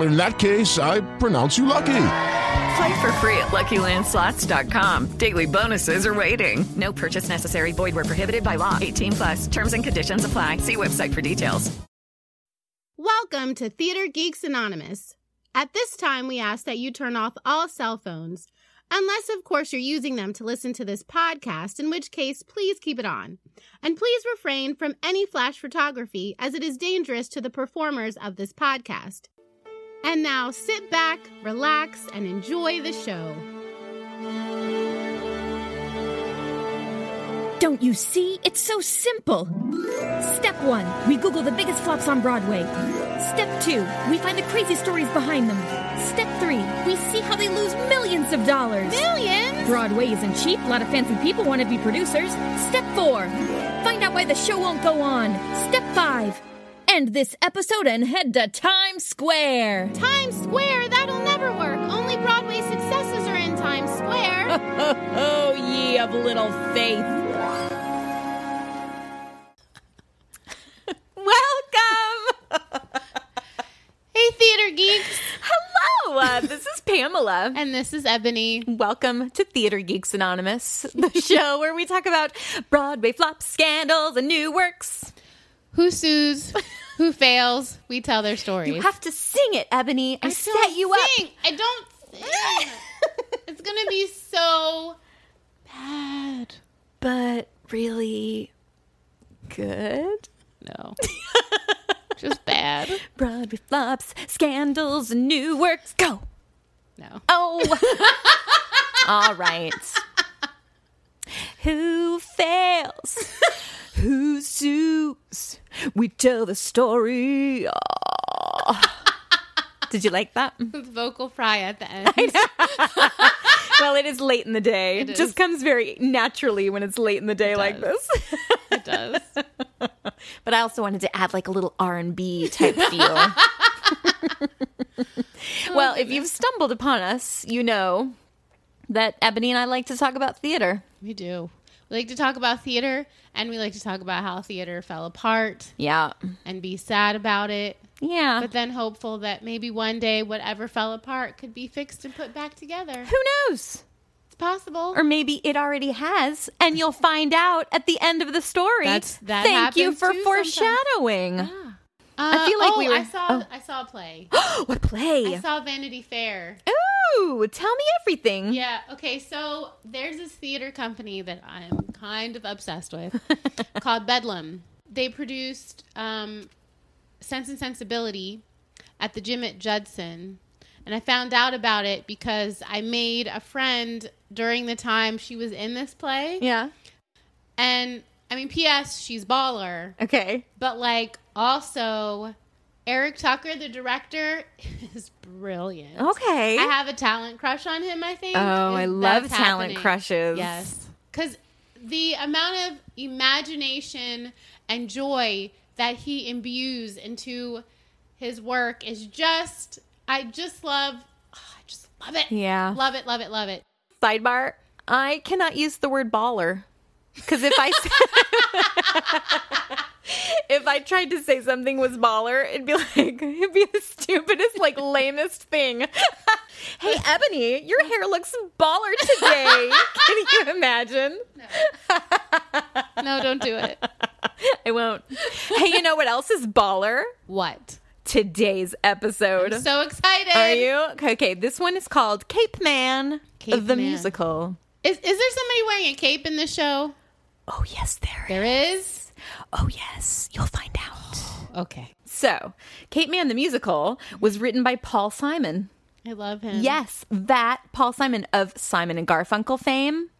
In that case, I pronounce you lucky. Play for free at LuckyLandSlots.com. Daily bonuses are waiting. No purchase necessary. Void where prohibited by law. 18 plus. Terms and conditions apply. See website for details. Welcome to Theater Geeks Anonymous. At this time, we ask that you turn off all cell phones, unless, of course, you're using them to listen to this podcast, in which case, please keep it on. And please refrain from any flash photography, as it is dangerous to the performers of this podcast. And now sit back, relax, and enjoy the show. Don't you see? It's so simple. Step one, we Google the biggest flops on Broadway. Step two, we find the crazy stories behind them. Step three, we see how they lose millions of dollars. Millions? Broadway isn't cheap. A lot of fancy people want to be producers. Step four, find out why the show won't go on. Step five, end this episode and head to Times Square. Times Square? That'll never work. Only Broadway successes are in Times Square. oh, ye of little faith. Welcome! hey, Theater Geeks. Hello, uh, this is Pamela. And this is Ebony. Welcome to Theater Geeks Anonymous, the show where we talk about Broadway flops, scandals, and new works. Who sues? Who fails? We tell their stories. You have to sing it, Ebony. I, I set you sing. up. I don't sing. it's gonna be so bad. But really good. No. Just bad. Broadway flops, scandals, and new works. Go. No. Oh. All right. Who fails? Who sues? We tell the story. Ah. Did you like that? With vocal fry at the end. well, it is late in the day. It It just comes very naturally when it's late in the day like this. It does. but I also wanted to add like a little R and B type feel. well, if you've stumbled upon us, you know that Ebony and I like to talk about theater. We do. We like to talk about theater and we like to talk about how theater fell apart Yeah. and be sad about it. Yeah. But then hopeful that maybe one day whatever fell apart could be fixed and put back together. Who knows? It's possible. Or maybe it already has, and you'll find out at the end of the story. That's- that Thank you for too sometimes. foreshadowing. Uh, I feel like oh, we were- I saw. oh. I saw a play. what play? I saw Vanity Fair. Ooh, tell me everything. Yeah. Okay. So there's this theater company that I'm kind of obsessed with called Bedlam. They produced um, Sense and Sensibility at the gym at Judson. And I found out about it because I made a friend during the time she was in this play. Yeah. And I mean, P.S., she's baller. Okay. But like also Eric Tucker, the director, is brilliant. Okay. I have a talent crush on him, I think. Oh, I love talent happening. crushes. Yes. Because the amount of imagination and joy that he imbues into his work is just, I just love, I just love it. Yeah. Love it, love it, love it. Sidebar: I cannot use the word baller because if I if I tried to say something was baller, it'd be like it'd be the stupidest, like lamest thing. hey, Ebony, your hair looks baller today. Can you imagine? No, don't do it. I won't. Hey, you know what else is baller? What? Today's episode. I'm so excited. Are you okay? Okay, this one is called Capeman, Cape the Man. musical. Is, is there somebody wearing a cape in this show? Oh, yes, there There is? Oh, yes. You'll find out. Okay. So, Capeman the musical was written by Paul Simon. I love him. Yes, that Paul Simon of Simon and Garfunkel fame.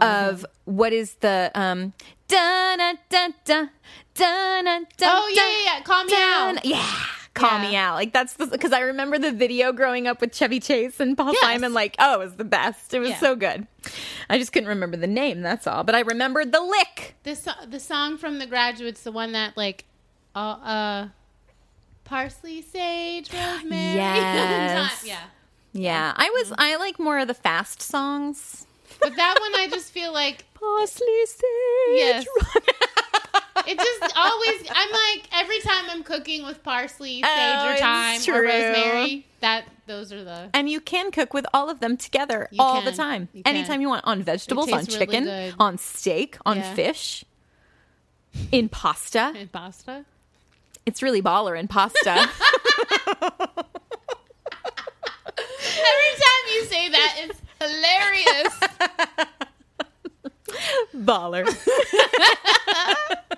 Of what is the um da da da da da da Oh, yeah, yeah, yeah. Call me Al. Yeah. Call Yeah. me out. Like that's the because I remember the video growing up with Chevy Chase and Paul Yes. Simon. Like, oh, it was the best. It was Yeah. so good. I just couldn't remember the name. That's all. But I remembered the lick. The, so- the song from The Graduates, the one that, like, uh, uh parsley, sage, rosemary. Yes. yeah. Yeah, I was. I like more of the fast songs. But that one, I just feel like Parsley sage. Yes. It just always. I'm like every time I'm cooking with parsley, sage, Oh, or thyme, or rosemary. That those are the. And you can cook with all of them together You all the time. You can. Anytime you want on vegetables, on tastes really chicken, on steak, on Yeah. fish, in pasta. And pasta. It's really baller in pasta. Every time you say that, it's hilarious. baller.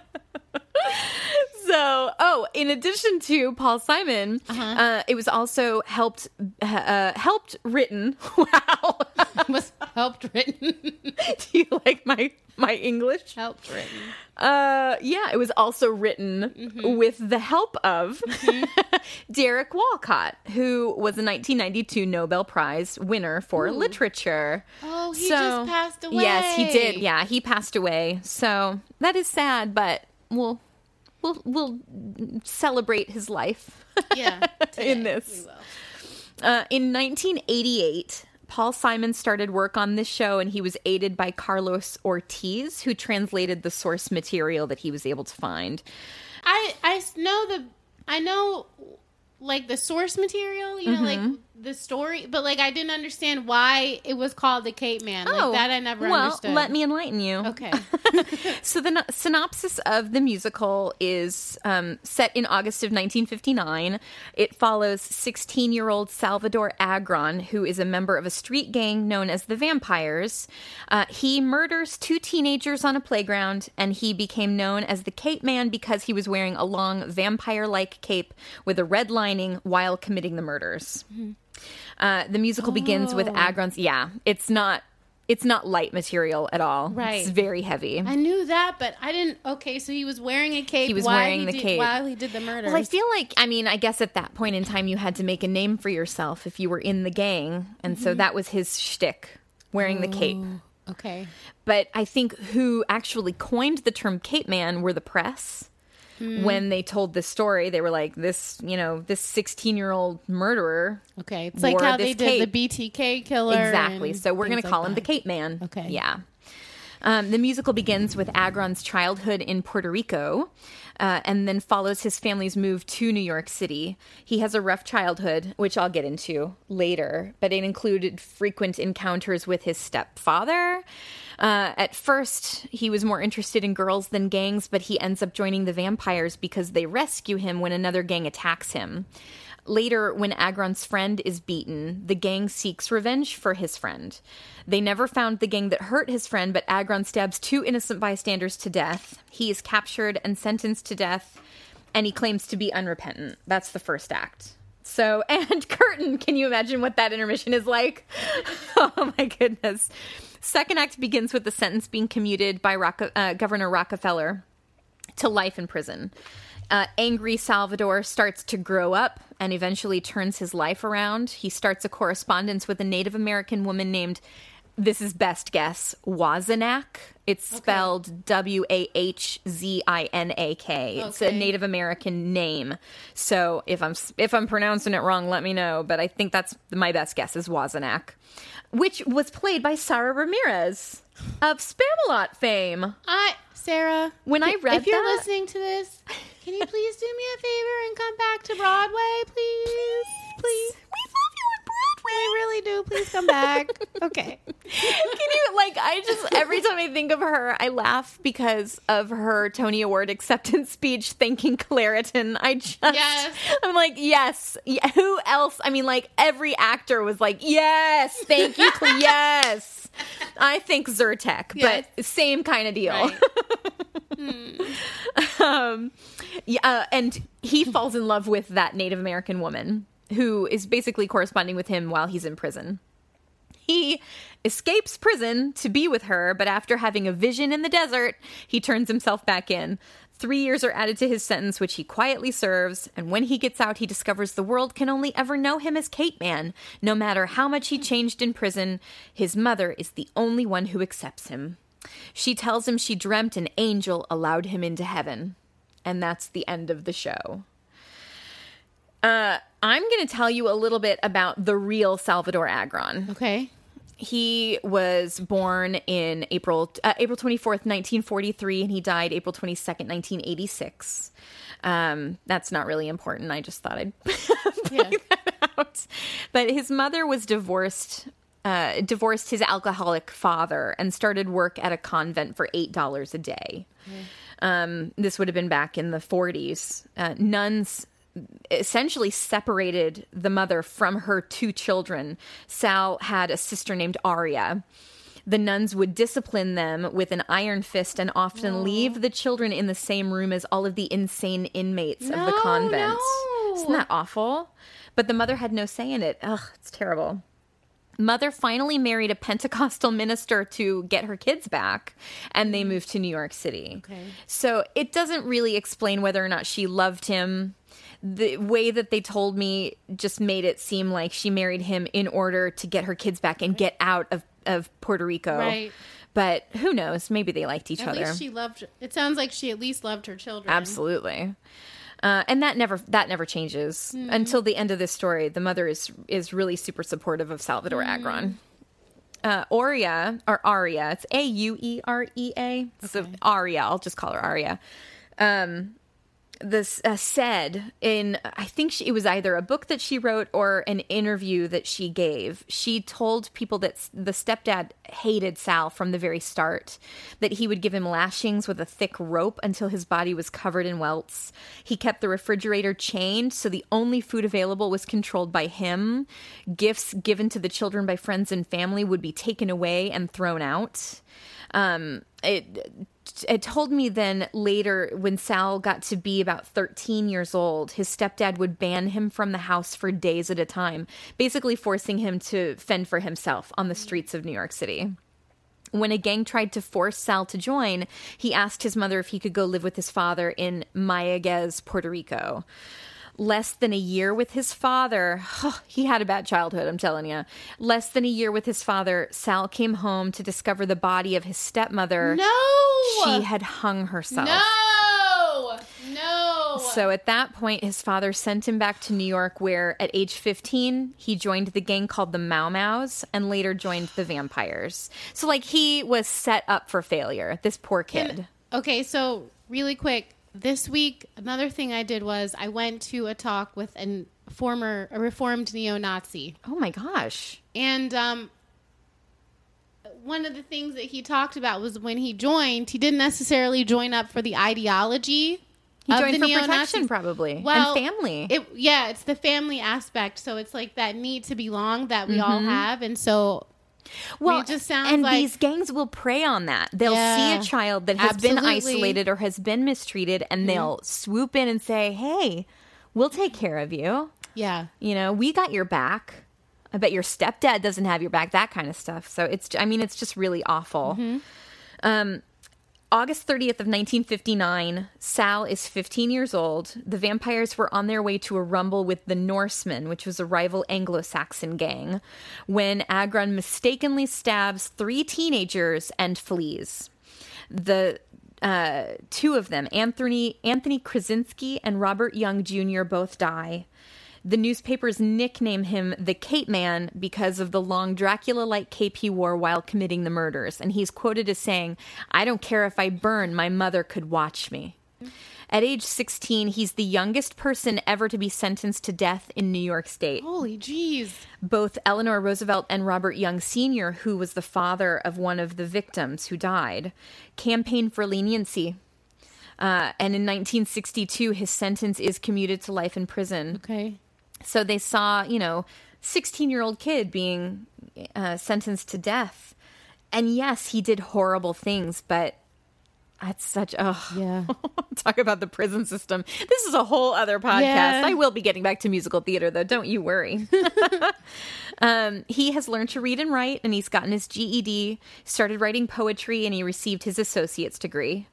so, oh, in addition to Paul Simon, Uh-huh. uh it was also helped uh, helped written. Wow. Was helped written. Do you like my my English? helped written. Uh, yeah, it was also written Mm-hmm. with the help of Derek Walcott, who was a 1992 Nobel Prize winner for literature. Oh, he just passed away. Yes, he did. Yeah, he passed away. So that is sad, but we'll we'll we'll celebrate his life Yeah. in this. Uh, in 1988, Paul Simon started work on this show, and he was aided by Carlos Ortiz, who translated the source material that he was able to find. I I know the I know like the source material, you know, like the story, but like I didn't understand why it was called the Capeman. Like that I never Oh, well, understood. let me enlighten you. Okay. So the no- synopsis of the musical is um, set in August of 1959. It follows 16-year-old Salvador Agron, who is a member of a street gang known as the Vampires. Uh, he murders two teenagers on a playground, and he became known as the Capeman because he was wearing a long vampire-like cape with a red lining while committing the murders. Uh, the musical begins with Agron's. Yeah, it's not. It's not light material at all. Right. It's very heavy. I knew that, but I didn't. Okay, so he was wearing a cape. He was while wearing he the did, cape. while he did the murder. Well, I feel like, I mean, I guess at that point in time, you had to make a name for yourself if you were in the gang. And Mm-hmm. so that was his shtick, wearing the cape. okay. But I think who actually coined the term Capeman were the press. Hmm. When they told this story, they were like, this, you know, this 16 year old murderer. Okay, it's like how they did the. BTK killer. Exactly. So we're going to like call him the Cape Man. Okay. Yeah. Um, the musical begins with Agron's childhood in Puerto Rico uh, and then follows his family's move to New York City. He has a rough childhood, which I'll get into later, but it included frequent encounters with his stepfather. Uh, at first, he was more interested in girls than gangs, but he ends up joining the vampires because they rescue him when another gang attacks him. Later, when Agron's friend is beaten, the gang seeks revenge for his friend. They never found the gang that hurt his friend, but Agron stabs two innocent bystanders to death. He is captured and sentenced to death, and he claims to be unrepentant. That's the first act. So, and curtain, can you imagine what that intermission is like? oh my goodness. Second act begins with the sentence being commuted by uh, Governor Rockefeller to life in prison. Uh, angry Salvador starts to grow up and eventually turns his life around. He starts a correspondence with a Native American woman named, this is best guess, Wazanak. It's spelled W A H Z I N A K. It's a Native American name. So if I'm if I'm pronouncing it wrong, let me know. But I think that's my best guess is Wazanak, which was played by Sara Ramirez of Spamalot fame. I Sara. When I read if you're that- listening to this, can you please do me a favor and come back to Broadway, please? Please. We really do. Please come back. okay. Can you like I just every time I think of her, I laugh because of her Tony Award acceptance speech thanking Claritin. I just Yes. I'm like, yes. Yeah, who else? I mean, like every actor was like, yes, thank you, yes. I think Zyrtec, Yes. but same kind of deal. Right. um, yeah, uh, and he falls in love with that Native American woman who is basically corresponding with him while he's in prison. He escapes prison to be with her, but after having a vision in the desert, he turns himself back in. Three years are added to his sentence, which he quietly serves, and when he gets out, he discovers the world can only ever know him as Capeman. No matter how much he changed in prison, his mother is the only one who accepts him. She tells him she dreamt an angel allowed him into heaven. And that's the end of the show. Uh, I'm going to tell you a little bit about the real Salvador Agron. Okay. He was born in April uh, April 24th, 1943, and he died April 22nd, 1986. Um, that's not really important. I just thought I'd Yeah. out. But his mother was divorced, uh, divorced his alcoholic father, and started work at a convent for eight dollars a day. Um, this would have been back in the 40s. Uh, nuns essentially separated the mother from her two children. Sal had a sister named Aria. The nuns would discipline them with an iron fist and often leave the children in the same room as all of the insane inmates of the No, convent. no. Isn't that awful? But the mother had no say in it. Ugh, it's terrible. Mother finally married a Pentecostal minister to get her kids back, and they moved to New York City. Okay. So it doesn't really explain whether or not she loved him. The way that they told me just made it seem like she married him in order to get her kids back and get out of, of Puerto Rico. Right. But who knows? Maybe they liked each At other. least she loved. It sounds like she at least loved her children. Absolutely. Uh, and that never that never changes until the end of this story. The mother is is really super supportive of Salvador Agron. Uh, Aurea or Aria, it's A U E R E A. So Aria, I'll just call her Aria. Um, this uh, said in I think she, it was either a book that she wrote or an interview that she gave. She told people that the stepdad hated Sal from the very start. That he would give him lashings with a thick rope until his body was covered in welts. He kept the refrigerator chained, so the only food available was controlled by him. Gifts given to the children by friends and family would be taken away and thrown out. Um, it it told me then later when Sal got to be about 13 years old, his stepdad would ban him from the house for days at a time, basically forcing him to fend for himself on the streets of New York City. When a gang tried to force Sal to join, he asked his mother if he could go live with his father in Mayaguez, Puerto Rico. Less than a year with his father, he had a bad childhood, I'm telling you. Less than a year with his father, Sal came home to discover the body of his stepmother. No. She had hung herself. No. No. So at that point, his father sent him back to New York, where at age 15, he joined the gang called the Mau Mau's and later joined the Vampires. So, like, he was set up for failure, this poor kid. Okay, so really quick, this week another thing I did was I went to a talk with a former a reformed neo-Nazi. oh my gosh. And um one of the things that he talked about was when he joined, he didn't necessarily join up for the ideology. He joined for protection, probably. Well, and family. It, yeah, it's the family aspect. So it's like that need to belong that we all have, and so well, it just sounds and like- these gangs will prey on that. They'll see a child that has been isolated or has been mistreated, and they'll swoop in and say, "Hey, we'll take care of you. yeah, You know, we got your back." I bet your stepdad doesn't have your back. That kind of stuff. So it's, I mean, it's just really awful. Um, August 30th of 1959, Sal is 15 years old. The vampires were on their way to a rumble with the Norsemen, which was a rival Anglo-Saxon gang, when Agron mistakenly stabs three teenagers and flees. The uh, two of them, Anthony Anthony Krzesinski and Robert Young Jr., both die. The newspapers nickname him the Capeman because of the long Dracula like cape he wore while committing the murders. And he's quoted as saying, I don't care if I burn, my mother could watch me. At age 16, he's the youngest person ever to be sentenced to death in New York State. holy jeez, Both Eleanor Roosevelt and Robert Young Sr., who was the father of one of the victims who died, campaigned for leniency. Uh, and in 1962, his sentence is commuted to life in prison. okay, So they saw, you know, 16 year old kid being uh, sentenced to death. and yes, he did horrible things, but that's such oh Yeah. talk about the prison system. This is a whole other podcast. Yeah. I will be getting back to musical theater though, don't you worry. um, he has learned to read and write and he's gotten his GED, started writing poetry and he received his associate's degree.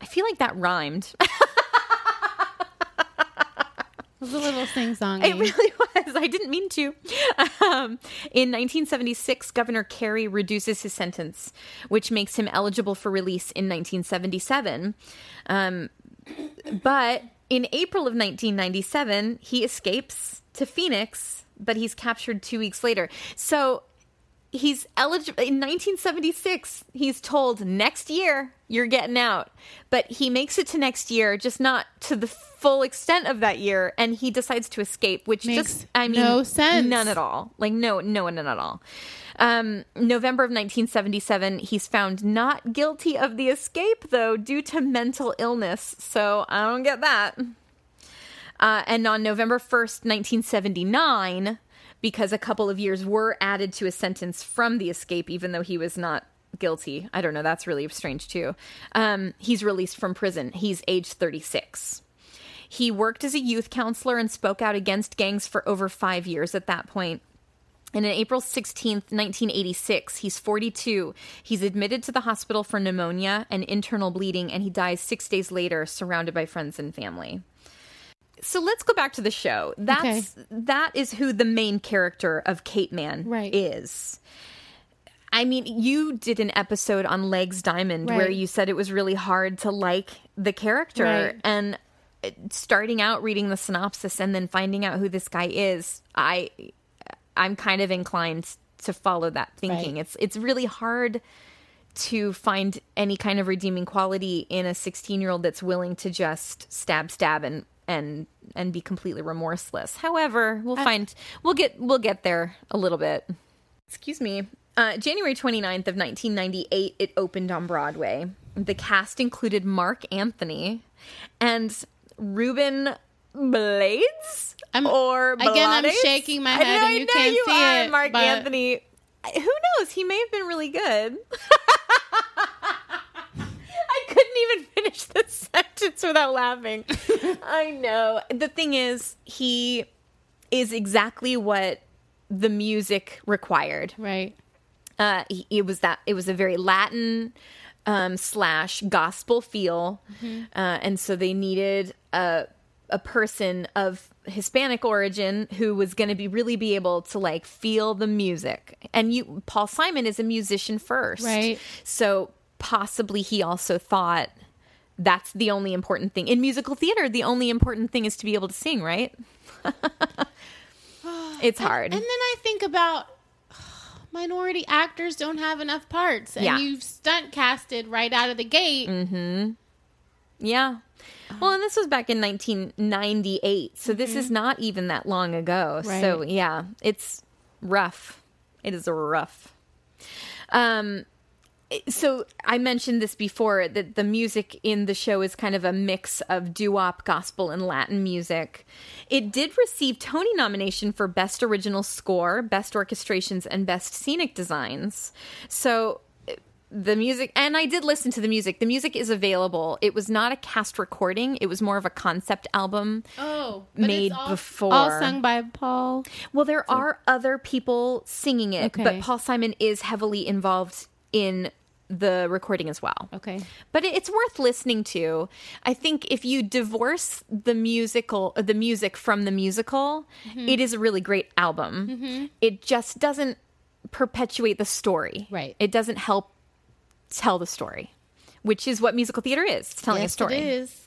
I feel like that rhymed. It was a little sing song. It really was. I didn't mean to. Um, in 1976, Governor Carey reduces his sentence, which makes him eligible for release in 1977. Um, but in April of 1997, he escapes to Phoenix, but he's captured two weeks later. So he's eligible in 1976 he's told next year you're getting out. But he makes it to next year just not to the full extent of that year and he decides to escape which Makes just i mean no sense. none at all. Like no no none at all. Um, november of 1977 he's found not guilty of the escape though due to mental illness. So i don't get that. Uh, and on November 1st, 1979, because a couple of years were added to his sentence from the escape, even though he was not guilty. I don't know. That's really strange, too. Um, he's released from prison. He's age 36. He worked as a youth counselor and spoke out against gangs for over five years at that point. And on April 16th, 1986, he's 42. He's admitted to the hospital for pneumonia and internal bleeding, and he dies six days later, surrounded by friends and family so let's go back to the show. That's that is who the main character of Capeman Right. is. I mean, you did an episode on Legs Diamond where you said it was really hard to like the character Right. and uh, starting out reading the synopsis and then finding out who this guy is, I I'm kind of inclined to follow that thinking. Right. It's it's really hard to find any kind of redeeming quality in a 16 year old that's willing to just stab stab and and and be completely remorseless. However we'll find we'll get we'll get there a little bit. Excuse me. Uh, january 29th of 1998 it opened on broadway. The cast included marc anthony and ruben blades? I'm- or again, I'm shaking my I head know, and I you know can't you see are, it, marc but- anthony. Who knows? He may have been really good. I couldn't even finish the sentence without laughing. I know. The thing is, he is exactly what the music required. Right. Uh, he- it was that it was a very Latin um, slash gospel feel, uh, and so they needed a a person of Hispanic origin who was going to be really be able to like feel the music. And you, Paul Simon is a musician first, Right. So possibly he also thought that's the only important thing in musical theater. The only important thing is to be able to sing, right? it's hard. And then I think about minority actors don't have enough parts, and Yeah. you've stunt casted right out of the gate. Yeah. Well, and this was back in 1998. So this is not even that long ago. So, Mm-hmm. Yeah, it's rough. It is rough. Um so I mentioned this before that the music in the show is kind of a mix of doo-wop, gospel, and Latin music. It did receive Tony nomination for Best Original Score, Best Orchestrations, and Best Scenic Designs. So the music, and I did listen to the music. The music is available. It was not a cast recording. It was more of a concept album. Oh, Made all, before. all sung by Paul. Well, there are other people singing it, Okay. but Paul Simon is heavily involved in the recording as well. Okay. But it's worth listening to. I think if you divorce the musical uh, the music from the musical, Mm-hmm. it is a really great album. It just doesn't perpetuate the story. Right. It doesn't help tell the story, which is what musical theater is. It's telling yes, a story. It is.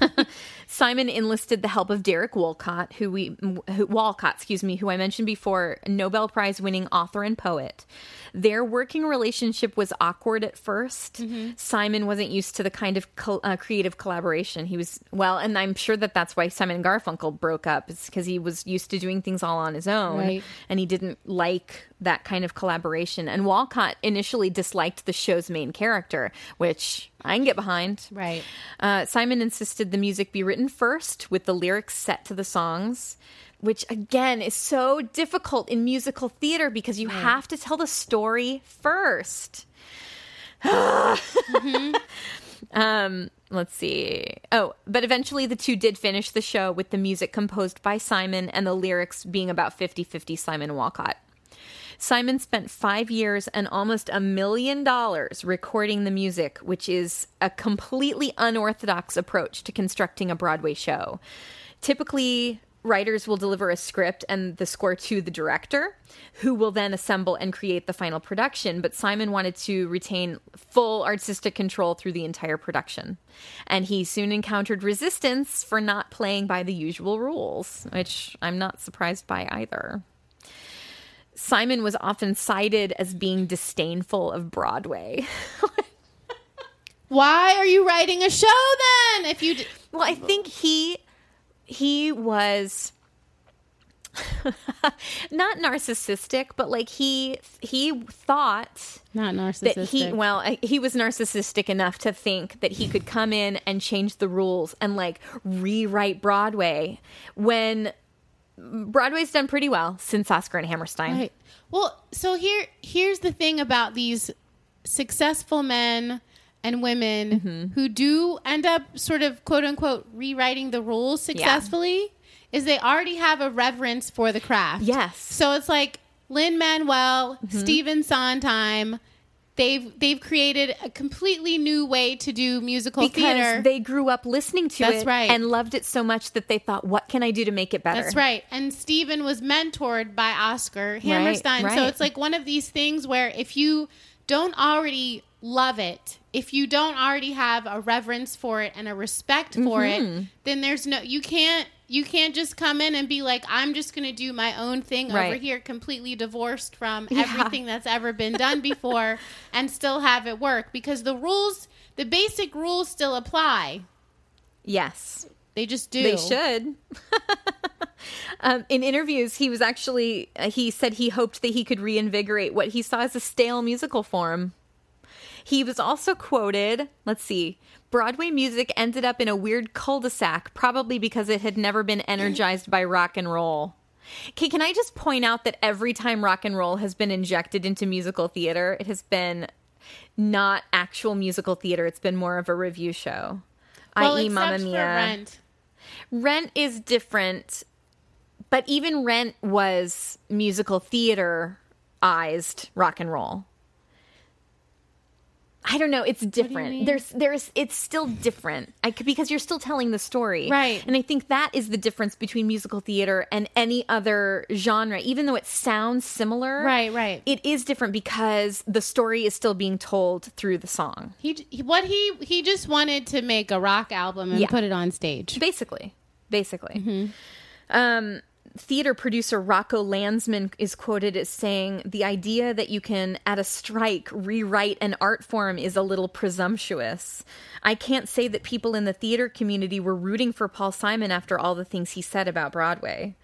Simon enlisted the help of Derek Walcott, who we who, Walcott, excuse me, who I mentioned before, Nobel Prize winning author and poet. Their working relationship was awkward at 1st Simon wasn't used to the kind of col- uh, creative collaboration. He was well, and I'm sure that that's why Simon and Garfunkel broke up. It's because he was used to doing things all on his own, Right. and he didn't like that kind of collaboration. And Walcott initially disliked the show's main character, which I can get behind. Right. Uh, Simon insisted the music be written first with the lyrics set to the songs. which again is so difficult in musical theater because you have to tell the story 1st Um, let's see. Oh, but eventually the two did finish the show with the music composed by Simon and the lyrics being about 50 50 Simon Walcott. Simon spent five years and almost a million dollars recording the music, which is a completely unorthodox approach to constructing a Broadway show. Typically, writers will deliver a script and the score to the director, who will then assemble and create the final production. But Simon wanted to retain full artistic control through the entire production. And he soon encountered resistance for not playing by the usual rules, which I'm not surprised by either. Simon was often cited as being disdainful of Broadway. Why are you writing a show then? If you d- well, I think he he was not narcissistic, but like he he thought not narcissistic. that he well he was narcissistic enough to think that he could come in and change the rules and like rewrite Broadway when Broadway's done pretty well since Oscar and Hammerstein. Right. Well, so here here's the thing about these successful men and women Mm-hmm. who do end up sort of quote unquote rewriting the rules successfully is they already have a reverence for the craft. Yes. Mm-hmm. So it's like Lin Manuel, Stephen Sondheim, they've they've created a completely new way to do musical Because theater. they grew up listening to That's it right. and loved it so much that they thought, "What can I do to make it better?" That's right. And Stephen was mentored by Oscar Hammerstein. So right. it's like one of these things where if you don't already love it, if you don't already have a reverence for it and a respect for Mm-hmm. it, then there's no you can't you can't just come in and be like I'm just going to do my own thing over here completely divorced from Yeah. everything that's ever been done before and still have it work because the rules the basic rules still apply. Yes. They just do. They should. um, in interviews, he was actually, uh, he said he hoped that he could reinvigorate what he saw as a stale musical form. He was also quoted, let's see, Broadway music ended up in a weird cul de sac, probably because it had never been energized by rock and roll. Okay, can I just point out that every time rock and roll has been injected into musical theater, it has been not actual musical theater, it's been more of a revue show. Well, i.e., Mamma Mia. Rent. Rent is different, but even Rent was musical theaterized rock and roll. I don't know. It's different. There's, there's, it's still different. I could, because you're still telling the story, Right. And I think that is the difference between musical theater and any other genre. Even though it sounds similar, Right, right. It is different because the story is still being told through the song. He, he what he he just wanted to make a rock album and Yeah. put it on stage. basically basically Mm-hmm. um theater producer rocco landesman is quoted as saying the idea that you can at a strike rewrite an art form is a little presumptuous. I can't say that people in the theater community were rooting for paul simon after all the things he said about broadway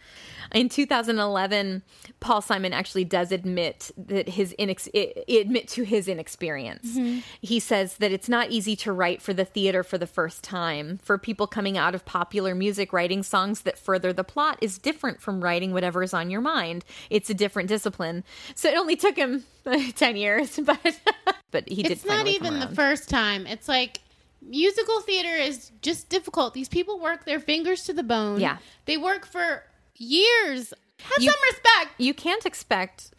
in 2011 paul simon actually does admit that his inex- admit to his inexperience mm-hmm. he says that it's not easy to write for the theater for the first time for people coming out of popular music writing songs that further the plot is different from writing whatever is on your mind it's a different discipline so it only took him uh, 10 years but but he did It's not even the first time. It's like musical theater is just difficult. These people work their fingers to the bone. Yeah. They work for years. Have You- some respect. you can't expect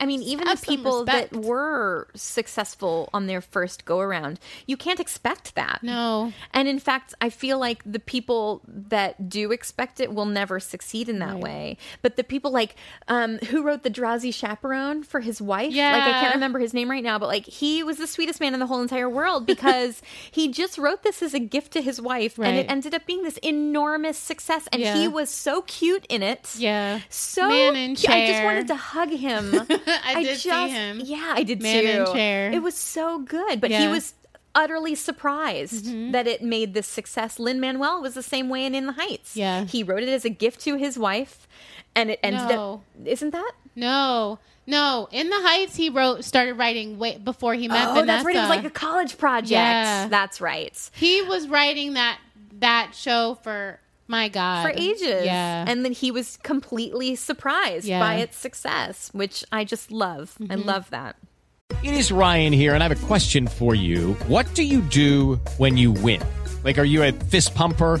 I mean, even the people that were successful on their first go around, you can't expect that. No. And in fact, I feel like the people that do expect it will never succeed in that way. But the people like um, who wrote the drowsy chaperone for his wife, like I can't remember his name right now, but like he was the sweetest man in the whole entire world because he just wrote this as a gift to his wife, and it ended up being this enormous success. And Yeah. he was so cute in it. Yeah. So Man in cute. I just wanted to hug him. I did see him. Yeah, I did Man too. in chair. It was so good, but he Yeah. Mm-hmm. was utterly surprised that it made this success. Lin Manuel was the same way in In the Heights. Yeah. he wrote it as a gift to his wife, and it ended No. up. Isn't that? No. No. In the Heights he wrote started writing way before he met oh, Vanessa. that's right. It was like a college project. Yeah. That's right. he was writing that that show for My God. for ages. Yeah. And then he was completely surprised Yeah. by its success, which I just love. I Mm-hmm. love that. It is Ryan here, and I have a question for you. What do you do when you win? Like, are you a fist pumper?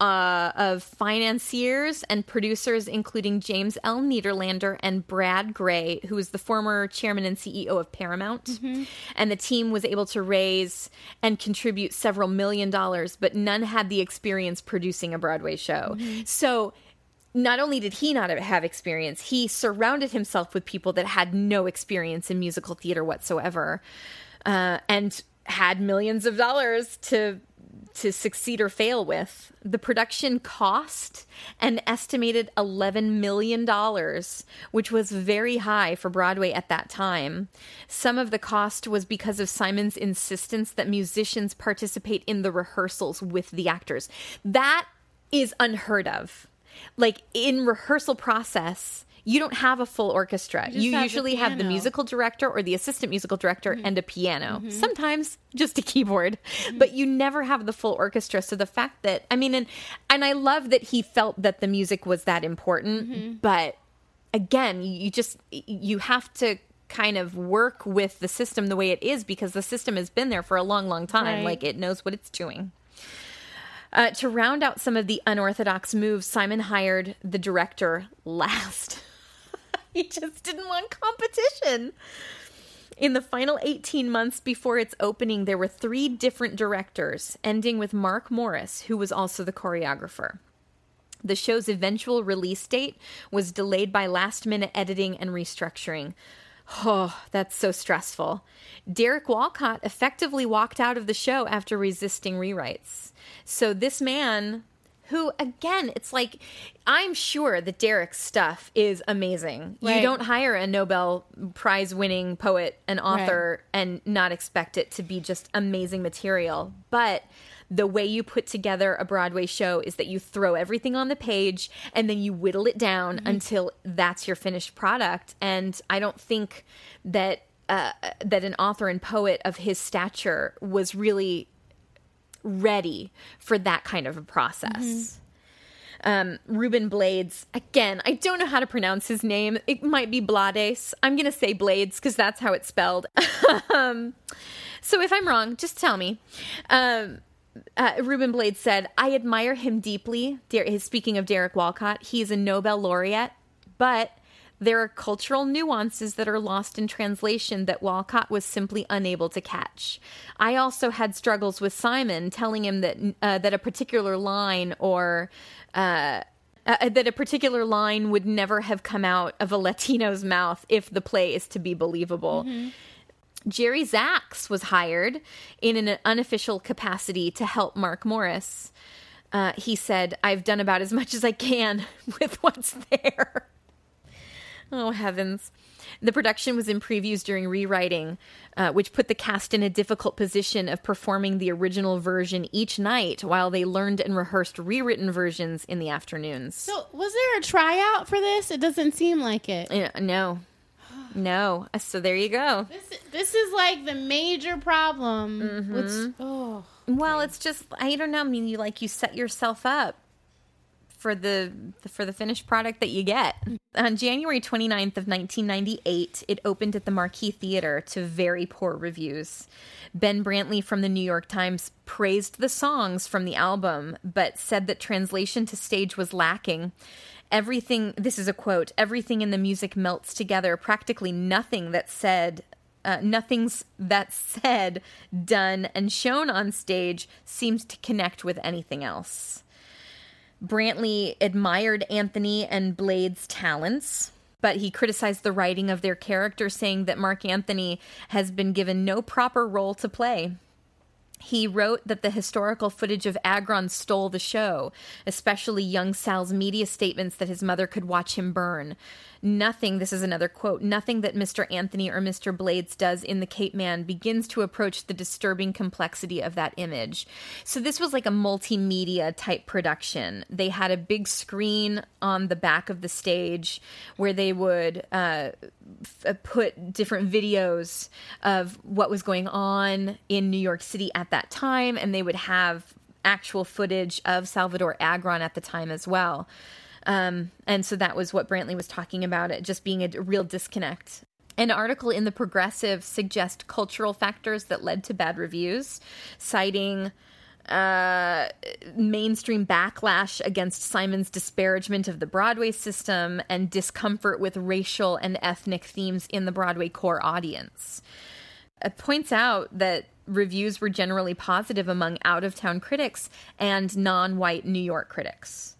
uh, of financiers and producers, including James L. Nederlander and Brad Grey, who was the former chairman and CEO of Paramount. And the team was able to raise and contribute several million dollars, but none had the experience producing a Broadway show. So not only did he not have experience, he surrounded himself with people that had no experience in musical theater whatsoever, uh, and had millions of dollars to to succeed or fail with. The production cost an estimated $11 million, which was very high for Broadway at that time. Some of the cost was because of Simon's insistence that musicians participate in the rehearsals with the actors. That is unheard of. Like in rehearsal process, you don't have a full orchestra. just You, have the usually have the musical director or the assistant musical director Mm-hmm. and a piano. Sometimes just a keyboard, but you never have the full orchestra. So the fact that I mean, and and I love that he felt that the music was that important, Mm-hmm. but again, you just you have to kind of work with the system the way it is because the system has been there for a long, long time. Right. Like it knows what it's doing. Uh, to round out some of the unorthodox moves, Simon hired the director last. he just didn't want competition. In the final 18 months before its opening, there were three different directors, ending with Mark Morris, who was also the choreographer. The show's eventual release date was delayed by last minute editing and restructuring. Oh, that's so stressful. Derek Walcott effectively walked out of the show after resisting rewrites. So, this man, who, again, it's like, I'm sure that Derek's stuff is amazing. You don't hire a Nobel Prize winning poet and author and not expect it to be just amazing material. But the way you put together a Broadway show is that you throw everything on the page and then you whittle it down until that's your finished product. And I don't think that uh, that an author and poet of his stature was really ready for that kind of a process. Um, Ruben Blades, again, I don't know how to pronounce his name. It might be Blades. I'm going to say Blades because that's how it's spelled. um, so if I'm wrong, just tell me. Um, uh, Ruben Blades said, I admire him deeply. Speaking of Derek Walcott, he's a Nobel laureate, but there are cultural nuances that are lost in translation that Walcott was simply unable to catch. I also had struggles with Simon telling him that uh, that a particular line or uh, uh, that a particular line would never have come out of a Latino's mouth if the play is to be believable. Jerry Zaks was hired in an unofficial capacity to help Mark Morris. Uh, he said, I've done about as much as I can with what's there. Oh, heavens. The production was in previews during rewriting, uh, which put the cast in a difficult position of performing the original version each night while they learned and rehearsed rewritten versions in the afternoons. So, was there a tryout for this? It doesn't seem like it. Yeah, no. No. Uh, So there you go. This, this is like the major problem. Mm-hmm. Which, oh, Well, it's just I don't know. I mean, you like you set yourself up for the for the finished product that you get. On January 29th of 1998, it opened at the Marquis Theater to very poor reviews. Ben Brantley from the New York Times praised the songs from the album, but said that translation to stage was lacking. Everything, this is a quote, everything in the music melts together. Practically nothing that said uh, nothing's that said, done, and shown on stage seems to connect with anything else. Brantley admired Anthony and Blade's talents, but he criticized the writing of their character, saying that Marc Anthony has been given no proper role to play. He wrote that the historical footage of Agron stole the show, especially young Sal's media statements that his mother could watch him burn. Nothing, this is another quote, nothing that Mr. Anthony or Mr. Blades does in The Capeman begins to approach the disturbing complexity of that image. So this was like a multimedia type production. They had a big screen on the back of the stage where they would uh, f- put different videos of what was going on in New York City at that time, and they would have actual footage of Salvador Agron at the time as well. Um, and so that was what Brantley was talking about it just being a real disconnect. An article in The Progressive suggests cultural factors that led to bad reviews, citing uh, mainstream backlash against Simon's disparagement of the Broadway system and discomfort with racial and ethnic themes in the Broadway core audience. It points out that reviews were generally positive among out of town critics and non white New York critics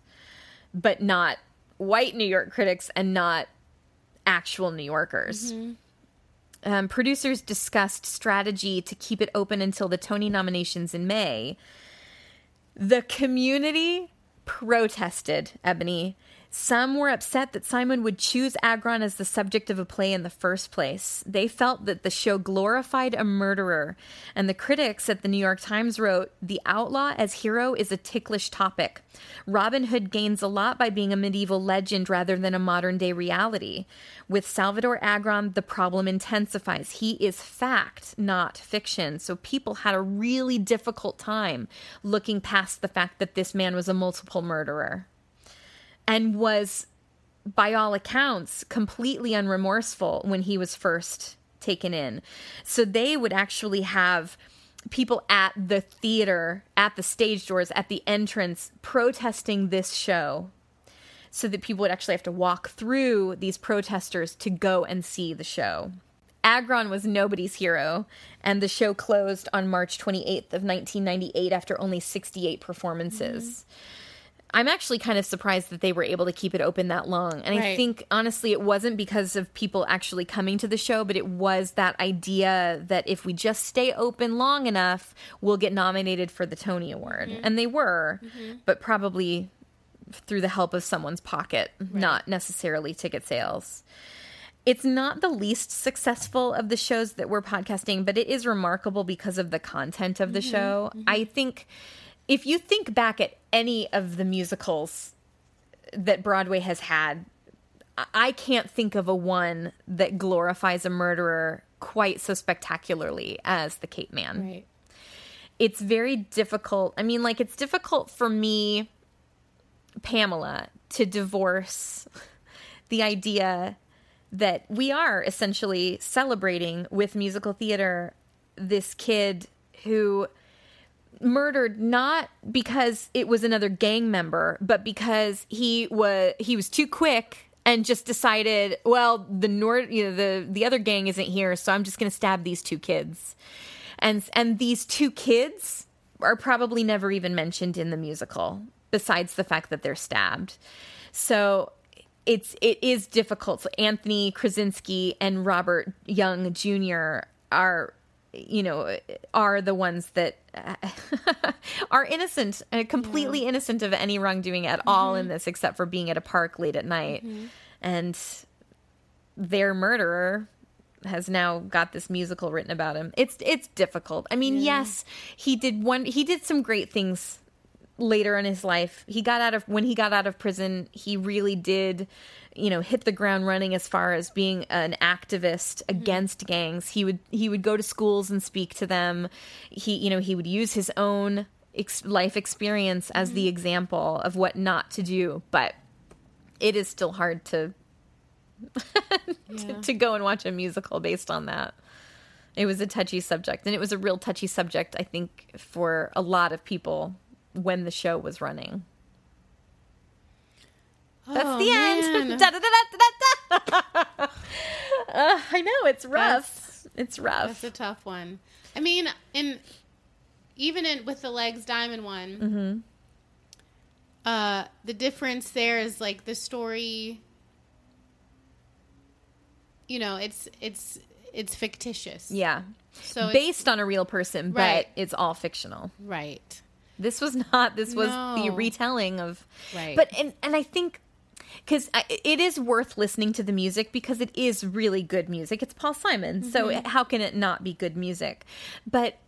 but not white New York critics and not actual New Yorkers. Um, producers discussed strategy to keep it open until the Tony nominations in May. The community protested, Ebony. Some were upset that Simon would choose Agron as the subject of a play in the first place. They felt that the show glorified a murderer, and the critics at the New York Times wrote, The outlaw as hero is a ticklish topic. Robin Hood gains a lot by being a medieval legend rather than a modern day reality. With Salvador Agron, the problem intensifies. He is fact, not fiction. So people had a really difficult time looking past the fact that this man was a multiple murderer and was, by all accounts, completely unremorseful when he was first taken in. So they would actually have people at the theater, at the stage doors, at the entrance, protesting this show. So that people would actually have to walk through these protesters to go and see the show. Agron was nobody's hero, and the show closed on March 28th of 1998 after only 68 performances. Mm-hmm. I'm actually kind of surprised that they were able to keep it open that long. And I think honestly it wasn't because of people actually coming to the show, but it was that idea that if we just stay open long enough, we'll get nominated for the Tony Award. Mm-hmm. And they were, mm-hmm. but probably through the help of someone's pocket, not necessarily ticket sales. It's not the least successful of the shows that we're podcasting, but it is remarkable because of the content of the mm-hmm. show. I think if you think back at any of the musicals that Broadway has had, I- can't think of a one that glorifies a murderer quite so spectacularly as The Capeman Right. it's very difficult. I mean, like, it's difficult for me, Pamela, to divorce the idea that we are essentially celebrating with musical theater this kid who murdered not because it was another gang member, but because he was he was too quick and just decided, well, the Nord, you know, the the other gang isn't here, so I'm just going to stab these two kids. And and these two kids are probably never even mentioned in the musical besides the fact that they're stabbed. So it's it is difficult. So Anthony Krzesinski and Robert Young Jr. are you know are the ones that uh, are innocent uh, completely innocent of any wrongdoing at all in this except for being at a park late at night. And their murderer has now got this musical written about him. It's it's difficult. I mean yes he did one he did some great things later in his life. He got out of when he got out of prison he really did you know hit the ground running as far as being an activist mm-hmm. against gangs. He would he would go to schools and speak to them. He you know he would use his own ex- life experience as the mm-hmm. example of what not to do but it is still hard to to, to go and watch a musical based on that. It was a touchy subject and it was a real touchy subject i think for a lot of people when the show was running that's Oh, the end man. Da, da, da, da. Uh, i know it's rough it's rough That's a tough one. I mean, in even in with the legs diamond one, Mm-hmm. uh, the difference there is like the story. You know, it's it's it's fictitious. Yeah. So it's- based on a real person, Right. but it's all fictional. Right. This was not. This was the retelling of. Right. But and and I think because it is worth listening to the music because it is really good music. It's Paul Simon, so Mhm. how can it not be good music? But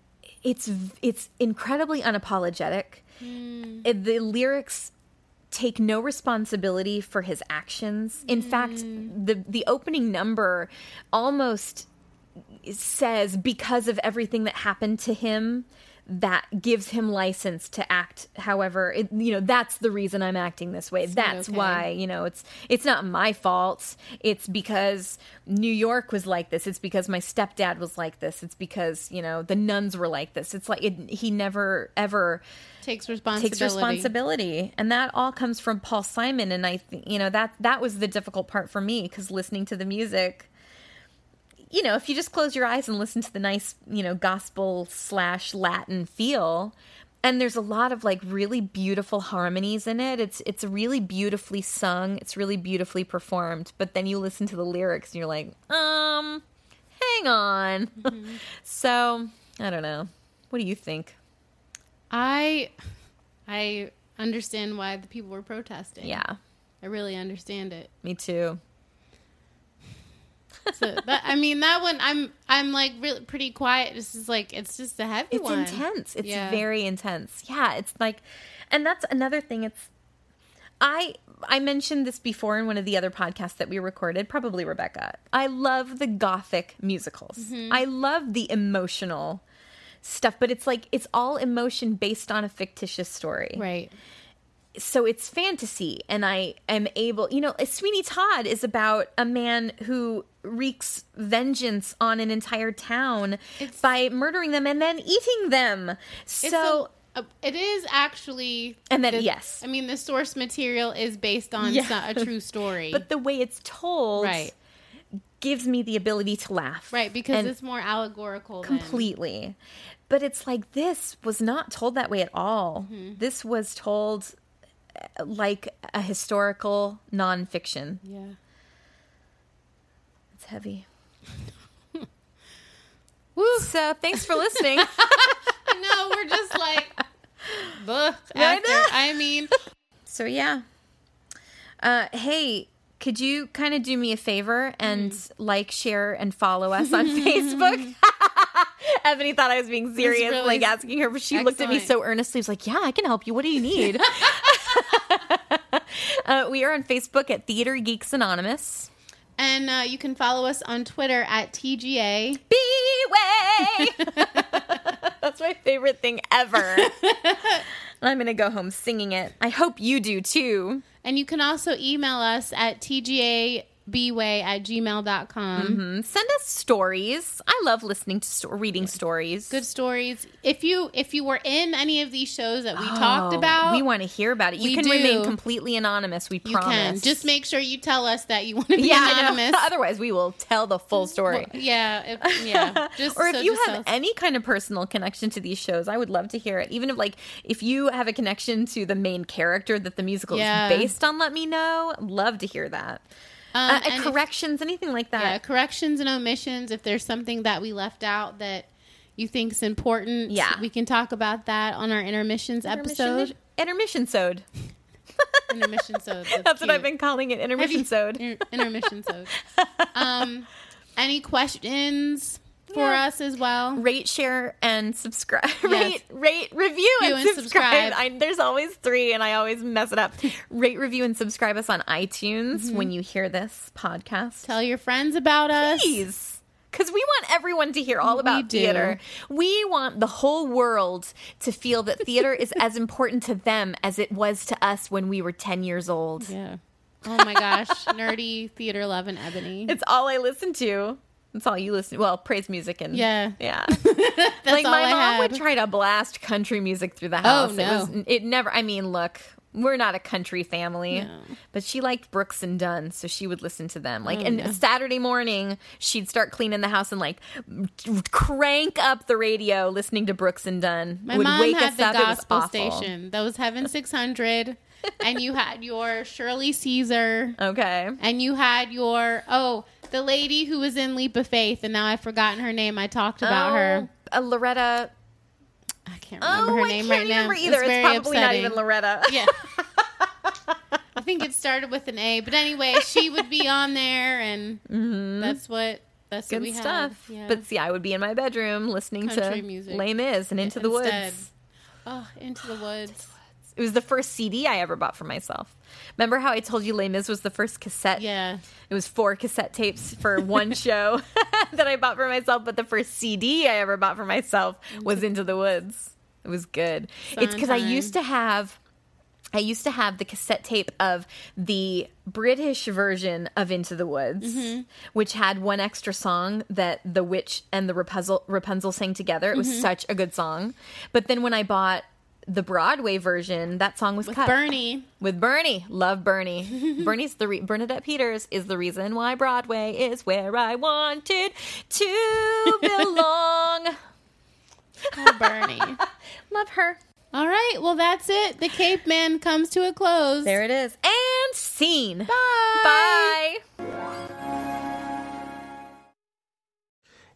it's it's incredibly unapologetic. It- the lyrics take no responsibility for his actions. In fact, Hmm. the the opening number almost says because of everything that happened to him that gives him license to act however it, you know that's the reason i'm acting this way. Not that's okay. why you know it's it's not my fault. It's because new york was like this. It's because my stepdad was like this. It's because you know the nuns were like this. It's like it, he never ever Takes responsibility. takes responsibility. and that all comes from paul simon. And i think you know that that was the difficult part for me because listening to the music you know if you just close your eyes and listen to the nice you know gospel slash latin feel and there's a lot of like really beautiful harmonies in it it's it's really beautifully sung it's really beautifully performed but then you listen to the lyrics and you're like um hang on so i don't know what do you think I I understand why the people were protesting. Yeah. I really understand it. me too So that, I mean that one I'm I'm like really pretty quiet. This is like it's just a heavy it's one. intense it's Yeah. very intense yeah it's like and that's another thing it's i i mentioned this before in one of the other podcasts that we recorded probably rebecca i love the gothic musicals Mhm. i love the emotional stuff but it's like it's all emotion based on a fictitious story right so it's fantasy and i am able you know sweeney todd is about a man who wreaks vengeance on an entire town by murdering them and then eating them so a, it is actually And then- the- yes. I mean the source material is based on Yeah. a true story. but the way it's told Right. gives me the ability to laugh right because it's more allegorical than- completely but it's like this was not told that way at all Mm-hmm. this was told like a historical nonfiction Yeah. it's heavy so thanks for listening no, we're just like I after. I mean So yeah. Uh, hey, could you kind of do me a favor and like, share, and follow us on Facebook? Ebony thought I was being serious, really like asking her, but she looked at me so earnestly. Was like, "Yeah, I can help you. What do you need?" uh, we are on Facebook at Theater Geeks Anonymous. and uh, you can follow us on Twitter at TGA. B-Way! That's my favorite thing ever. I'm gonna go home singing it. I hope you do too. And you can also email us at tgabway at gmail.com. Mhm. Send us stories. I love listening to sto- reading stories. Good stories. If you if you were in any of these shows that we talked Oh, about, We want to hear about it. You can do. remain completely anonymous. We you promise. can just make sure you tell us that you want to be yeah, anonymous. Otherwise, we will tell the full story. yeah, if, yeah. Just or if so you have any kind of personal connection to these shows, I would love to hear it. Even if, like, if you have a connection to the main character that the musical Yeah. is based on, let me know. Love to hear that. Um, uh, and if- corrections, anything like that. yeah, corrections and omissions. If there's something that we left out that you think is important, Yeah. we can talk about that on our intermissions episode. Intermission sode. intermission so That's, what I've been calling it. Intermission sode. intermission so. Um, any questions for Yeah. us as well? Rate, share, and subscribe. Yes. Rate, rate, review, and, and subscribe. subscribe. I, there's always three, and I always mess it up. Rate, review, and subscribe us on iTunes when you hear this podcast. Mm-hmm. Tell your friends about us. Please. Because we want everyone to hear all about do. theater. We want the whole world to feel that theater is as important to them as it was to us when we were 10 years old. Yeah. Oh my gosh, nerdy theater love and ebony. It's all I listen to. That's all you listen to. Well, praise music and Yeah. yeah. Like my I mom had. would try to blast country music through the oh, house. Oh, no. It was it never I mean, look, we're not a country family. No. But she liked Brooks and Dunn, so she would listen to them. Like Oh, and no. Saturday morning, she'd start cleaning the house and like crank up the radio listening to Brooks and Dunn. My would mom wake had us the up. Gospel station. That was Heaven 600. and you had your Shirley Caesar. Okay. And you had your, oh, The lady who was in Leap of Faith, and now I've forgotten her name. I talked about her. Oh, uh, Loretta. I can't remember oh, her name right now. remember either. It's, very probably not even Loretta. Yeah. I think it started with an A, but anyway, she would be on there, and that's what that's what Good we stuff. Yeah. But see, I would be in my bedroom listening Country to music. Les Mis and Into the Instead. Woods. oh, into the woods. It was the first CD I ever bought for myself. Remember how I told you Les Mis was the first cassette? Yeah. It was four cassette tapes for one show that I bought for myself, but the first CD I ever bought for myself was Into the Woods. It was good. it's because I used to have. I used to have the cassette tape of the British version of Into the Woods, Mm-hmm. which had one extra song that the witch and the Rapunzel, Rapunzel sang together. It was Mhm. such a good song. But then when I bought the Broadway version, that song was With cut. Bernie. With Bernie. Love Bernie. Bernie's the re- Bernadette Peters is the reason why Broadway is where I wanted to belong. Oh, Bernie. Love her. All right, well that's it. The Capeman comes to a close. There it is. And scene. Bye. Bye.